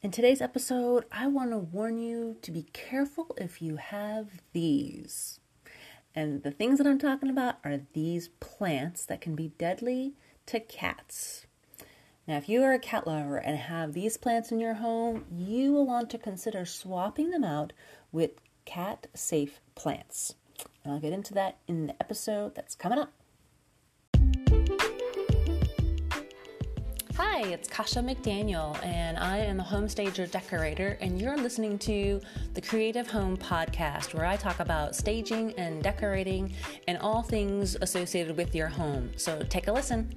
In today's episode, I want to warn you to be careful if you have these. And the things that I'm talking about are these plants that can be deadly to cats. Now, if you are a cat lover and have these plants in your home, you will want to consider swapping them out with cat safe plants. And I'll get into that in the episode that's coming up. Hi, it's Kasha McDaniel, and I am a home stager decorator, and you're listening to the Creative Home Podcast, where I talk about staging and decorating and all things associated with your home. So take a listen.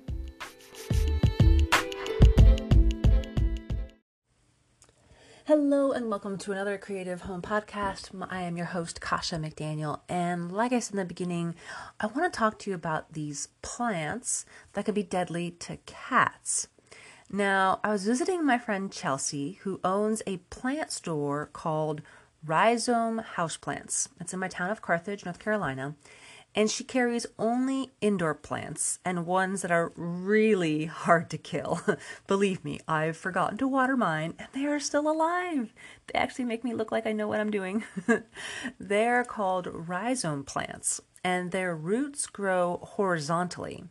Hello, and welcome to another Creative Home Podcast. I am your host, Kasha McDaniel, and like I said in the beginning, I want to talk to you about these plants that can be deadly to cats. Now, I was visiting my friend Chelsea, who owns a plant store called Rhizome Houseplants. It's in my town of Carthage, North Carolina. And she carries only indoor plants and ones that are really hard to kill. Believe me, I've forgotten to water mine and they are still alive. They actually make me look like I know what I'm doing. They're called rhizome plants and their roots grow horizontally.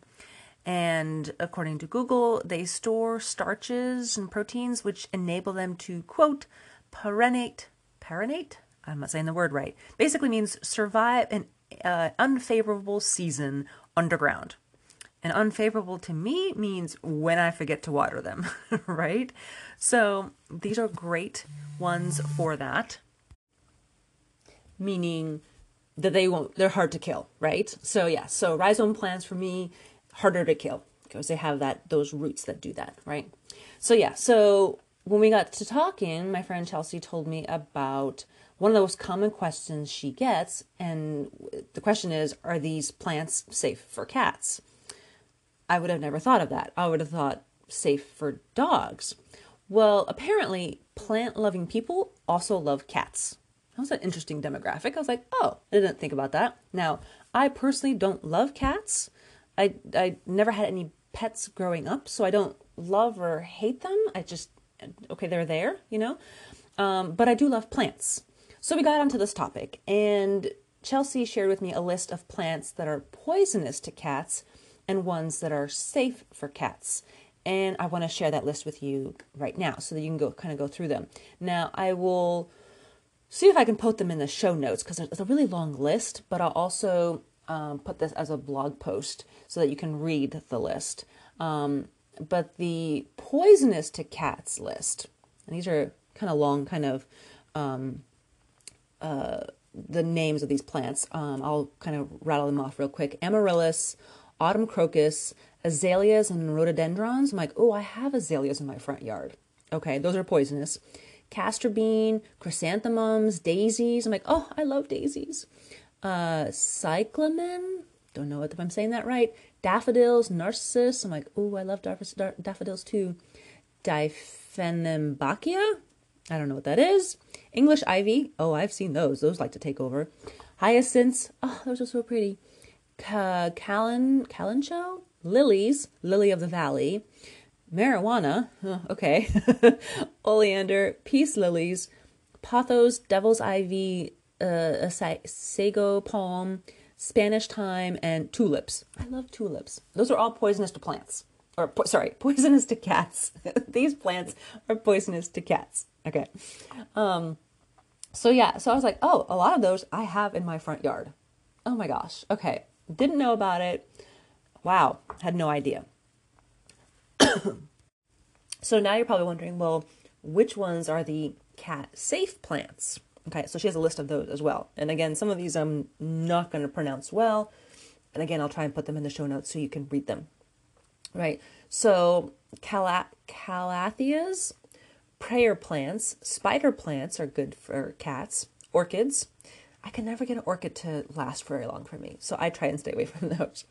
And according to Google, they store starches and proteins which enable them to, quote, perennate, perennate? I'm not saying the word right. Basically means survive an uh, unfavorable season underground. And unfavorable to me means when I forget to water them, right? So these are great ones for that. Meaning that they won't, they're hard to kill, right? So yeah, so rhizome plants for me harder to kill because they have that those roots that do that, right? So yeah, so when we got to talking, my friend Chelsea told me about one of the most common questions she gets, and the question is, are these plants safe for cats? I would have never thought of that. I would have thought safe for dogs. Well, apparently, plant loving people also love cats. That was an interesting demographic. I was like, oh, I didn't think about that. Now, I personally don't love cats. I I never had any pets growing up, so I don't love or hate them. I just okay, they're there, you know. Um, but I do love plants. So we got onto this topic, and Chelsea shared with me a list of plants that are poisonous to cats and ones that are safe for cats. And I want to share that list with you right now so that you can go kind of go through them. Now, I will see if I can put them in the show notes because it's a really long list, but I'll also um, put this as a blog post so that you can read the list. Um, but the poisonous to cats list, and these are kind of long, kind of um, uh, the names of these plants. Um, I'll kind of rattle them off real quick. Amaryllis, autumn crocus, azaleas, and rhododendrons. I'm like, oh, I have azaleas in my front yard. Okay, those are poisonous. Castor bean, chrysanthemums, daisies. I'm like, oh, I love daisies uh, cyclamen. Don't know if I'm saying that right. Daffodils, narcissus. I'm like, oh, I love daffodils too. Diphonembachia. I don't know what that is. English ivy. Oh, I've seen those. Those like to take over. Hyacinths. Oh, those are so pretty. Ca- Callan, Kalanchoe? Lilies. Lily of the valley. Marijuana. Okay. Oleander. Peace lilies. Pothos, devil's ivy, a sago palm, Spanish thyme, and tulips. I love tulips. Those are all poisonous to plants. Or, po- sorry, poisonous to cats. These plants are poisonous to cats. Okay. Um, so, yeah, so I was like, oh, a lot of those I have in my front yard. Oh my gosh. Okay. Didn't know about it. Wow. Had no idea. so now you're probably wondering, well, which ones are the cat safe plants? Okay, so she has a list of those as well. And again, some of these I'm not going to pronounce well. And again, I'll try and put them in the show notes so you can read them. Right, so cala- calatheas, prayer plants, spider plants are good for cats, orchids. I can never get an orchid to last very long for me, so I try and stay away from those.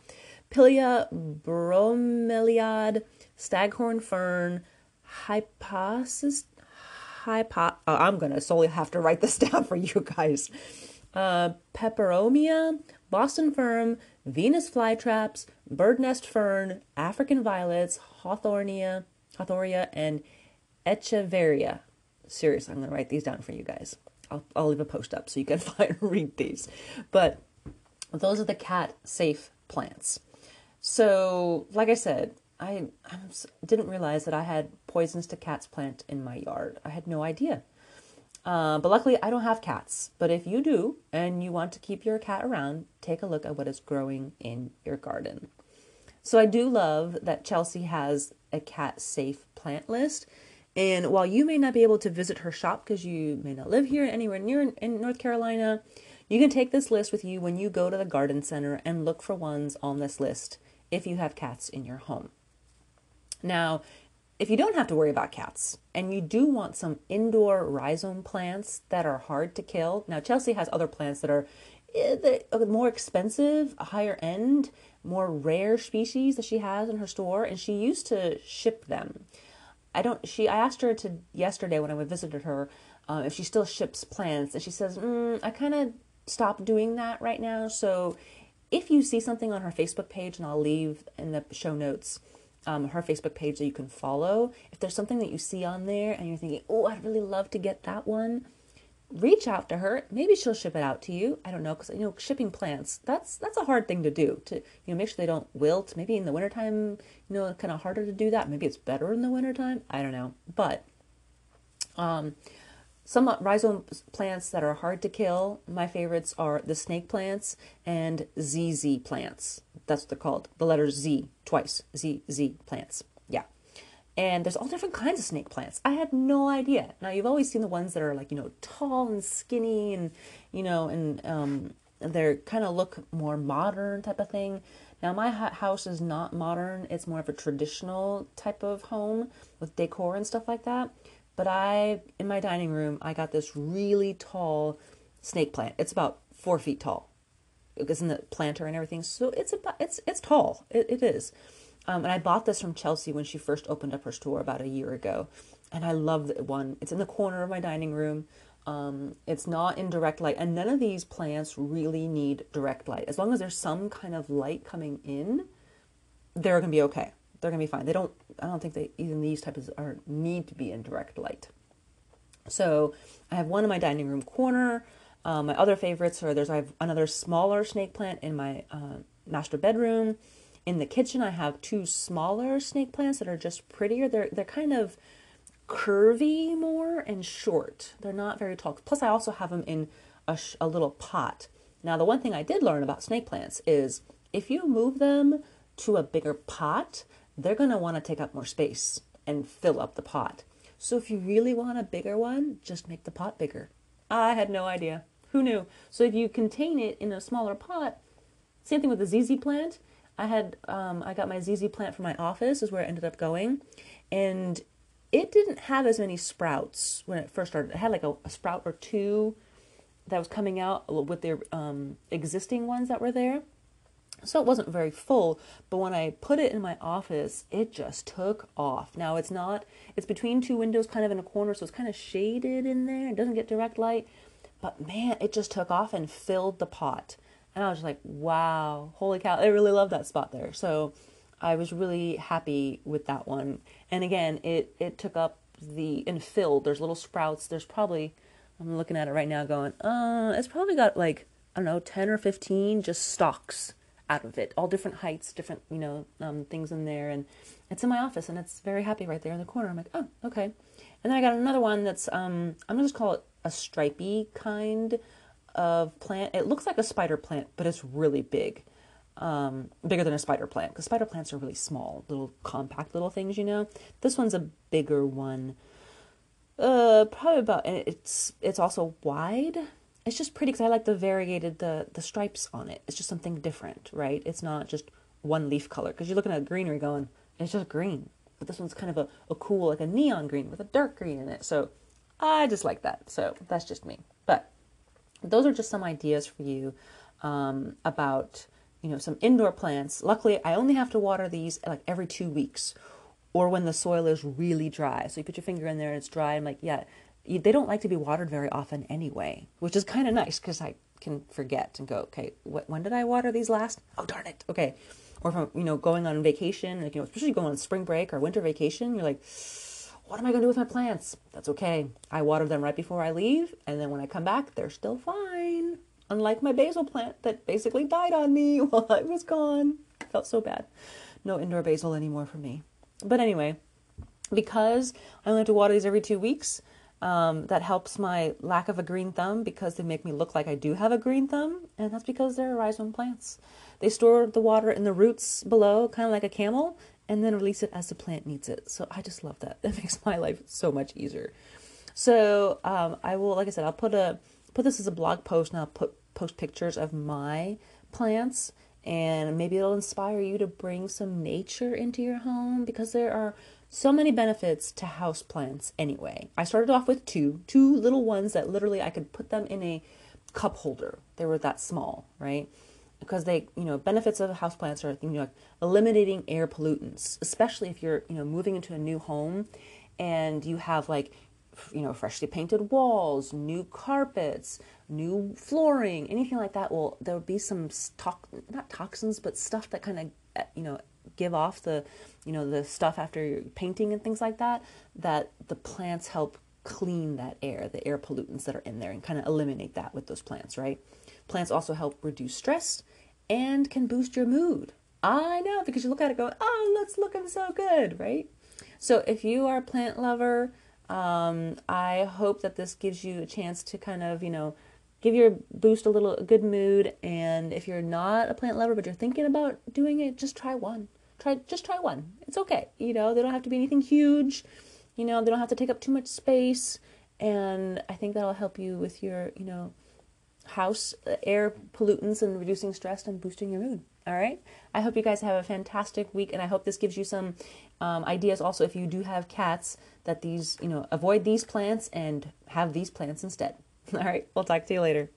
Pilea bromeliad, staghorn fern, hyposis, hypo. Oh, I'm gonna solely have to write this down for you guys. Uh, peperomia, Boston fern, Venus flytraps, bird nest fern, African violets, Hawthornia, Hawthornia, and Echeveria. Seriously, I'm to write these down for you guys. I'll, I'll leave a post up so you can find read these. But those are the cat safe plants. So, like I said, I, I didn't realize that I had poisons to cats plant in my yard. I had no idea. Uh, but luckily, I don't have cats. But if you do and you want to keep your cat around, take a look at what is growing in your garden. So I do love that Chelsea has a cat safe plant list. And while you may not be able to visit her shop because you may not live here anywhere near in North Carolina, you can take this list with you when you go to the garden center and look for ones on this list if you have cats in your home. Now, if you don't have to worry about cats and you do want some indoor rhizome plants that are hard to kill, now Chelsea has other plants that are eh, more expensive, higher end, more rare species that she has in her store, and she used to ship them. I don't. She. I asked her to yesterday when I visited her uh, if she still ships plants, and she says, mm, "I kind of stopped doing that right now." So, if you see something on her Facebook page, and I'll leave in the show notes um, her Facebook page that you can follow. If there's something that you see on there and you're thinking, oh, I'd really love to get that one, reach out to her. Maybe she'll ship it out to you. I don't know, because you know, shipping plants that's that's a hard thing to do. To you know, make sure they don't wilt. Maybe in the wintertime, you know, kind of harder to do that. Maybe it's better in the wintertime. I don't know, but um, some rhizome plants that are hard to kill, my favorites are the snake plants and ZZ plants. That's what they're called. The letter Z twice. ZZ plants. Yeah. And there's all different kinds of snake plants. I had no idea. Now you've always seen the ones that are like, you know, tall and skinny and, you know, and um they're kind of look more modern type of thing. Now my house is not modern. It's more of a traditional type of home with decor and stuff like that. But I, in my dining room, I got this really tall snake plant. It's about four feet tall. It's in the planter and everything. So it's about, it's, it's tall. It, it is. Um, and I bought this from Chelsea when she first opened up her store about a year ago. And I love the one. It's in the corner of my dining room. Um, it's not in direct light. And none of these plants really need direct light. As long as there's some kind of light coming in, they're to be okay they're gonna be fine. They don't. I don't think they even these types are need to be in direct light. So I have one in my dining room corner. Um, my other favorites are there's I have another smaller snake plant in my uh, master bedroom. In the kitchen, I have two smaller snake plants that are just prettier. They're they're kind of curvy more and short. They're not very tall. Plus, I also have them in a, sh- a little pot. Now, the one thing I did learn about snake plants is if you move them to a bigger pot, they're going to want to take up more space and fill up the pot. So if you really want a bigger one, just make the pot bigger. I had no idea. Who knew? So if you contain it in a smaller pot, same thing with the ZZ plant. I had um, I got my ZZ plant from my office is where it ended up going, and it didn't have as many sprouts when it first started. It had like a, a sprout or two that was coming out with their um, existing ones that were there. So it wasn't very full, but when I put it in my office, it just took off. Now it's not, it's between two windows, kind of in a corner, so it's kind of shaded in there. It doesn't get direct light, but man, it just took off and filled the pot. And I was like, wow, holy cow, I really love that spot there. So I was really happy with that one. And again, it, it took up the, and filled, there's little sprouts. There's probably, I'm looking at it right now going, uh, it's probably got like, I don't know, 10 or 15 just stalks out of it, all different heights, different, you know, um, things in there. And it's in my office and it's very happy right there in the corner. I'm like, oh, okay. And then I got another one that's, um, I'm to just call it a stripy kind of plant. It looks like a spider plant, but it's really big. Um, bigger than a spider plant because spider plants are really small, little compact little things, you know. This one's a bigger one. Uh, probably about, it's, it's also wide it's just pretty because I like the variegated the the stripes on it. It's just something different, right? It's not just one leaf color because you're looking at greenery going, it's just green. But this one's kind of a, a cool, like a neon green with a dark green in it. So I just like that. So that's just me. But those are just some ideas for you um, about you know some indoor plants. Luckily, I only have to water these like every two weeks, or when the soil is really dry. So you put your finger in there and it's dry. I'm like, yeah, they don't like to be watered very often anyway, which is kind of nice because I can forget and go, okay, wh- when did I water these last? Oh, darn it. Okay. Or from, you know, going on vacation, like, you know, especially going on spring break or winter vacation, you're like, what am I going to do with my plants? That's okay. I water them right before I leave, and then when I come back, they're still fine. Unlike my basil plant that basically died on me while I was gone. Felt so bad. No indoor basil anymore for me. But anyway, because I only have to water these every two weeks, um, that helps my lack of a green thumb because they make me look like I do have a green thumb, and that's because they're rhizome plants. They store the water in the roots below, kind of like a camel, and then release it as the plant needs it. So I just love that. That makes my life so much easier. So um, I will, like I said, I'll put a put this as a blog post, and I'll put post pictures of my plants, and maybe it'll inspire you to bring some nature into your home because there are so many benefits to house plants. Anyway, I started off with two, two little ones that literally I could put them in a cup holder. They were that small, right? because they, you know, benefits of houseplants are, you know, eliminating air pollutants, especially if you're, you know, moving into a new home and you have like, you know, freshly painted walls, new carpets, new flooring, anything like that. Well, there would be some stock, not toxins, but stuff that kind of, eh, you know, give off the, you know, the stuff after painting and things like that. That the plants help clean that air, the air pollutants that are in there, and kind of eliminate that with those plants, right? Plants also help reduce stress and can boost your mood. I know because you look at it go, oh, let's that's looking so good, right? So if you are a plant lover, um, I hope that this gives you a chance to kind of, you know, give your boost a little a good mood. And if you're not a plant lover but you're thinking about doing it, just try one. Try just try one. It's okay. You know, they don't have to be anything huge. You know, they don't have to take up too much space. And I think that'll help you with your, you know, house uh, air pollutants and reducing stress and boosting your mood. All right. I hope you guys have a fantastic week, and I hope this gives you some um, ideas. Also, if you do have cats, that these you know avoid these plants and have these plants instead. All right. We'll talk to you later.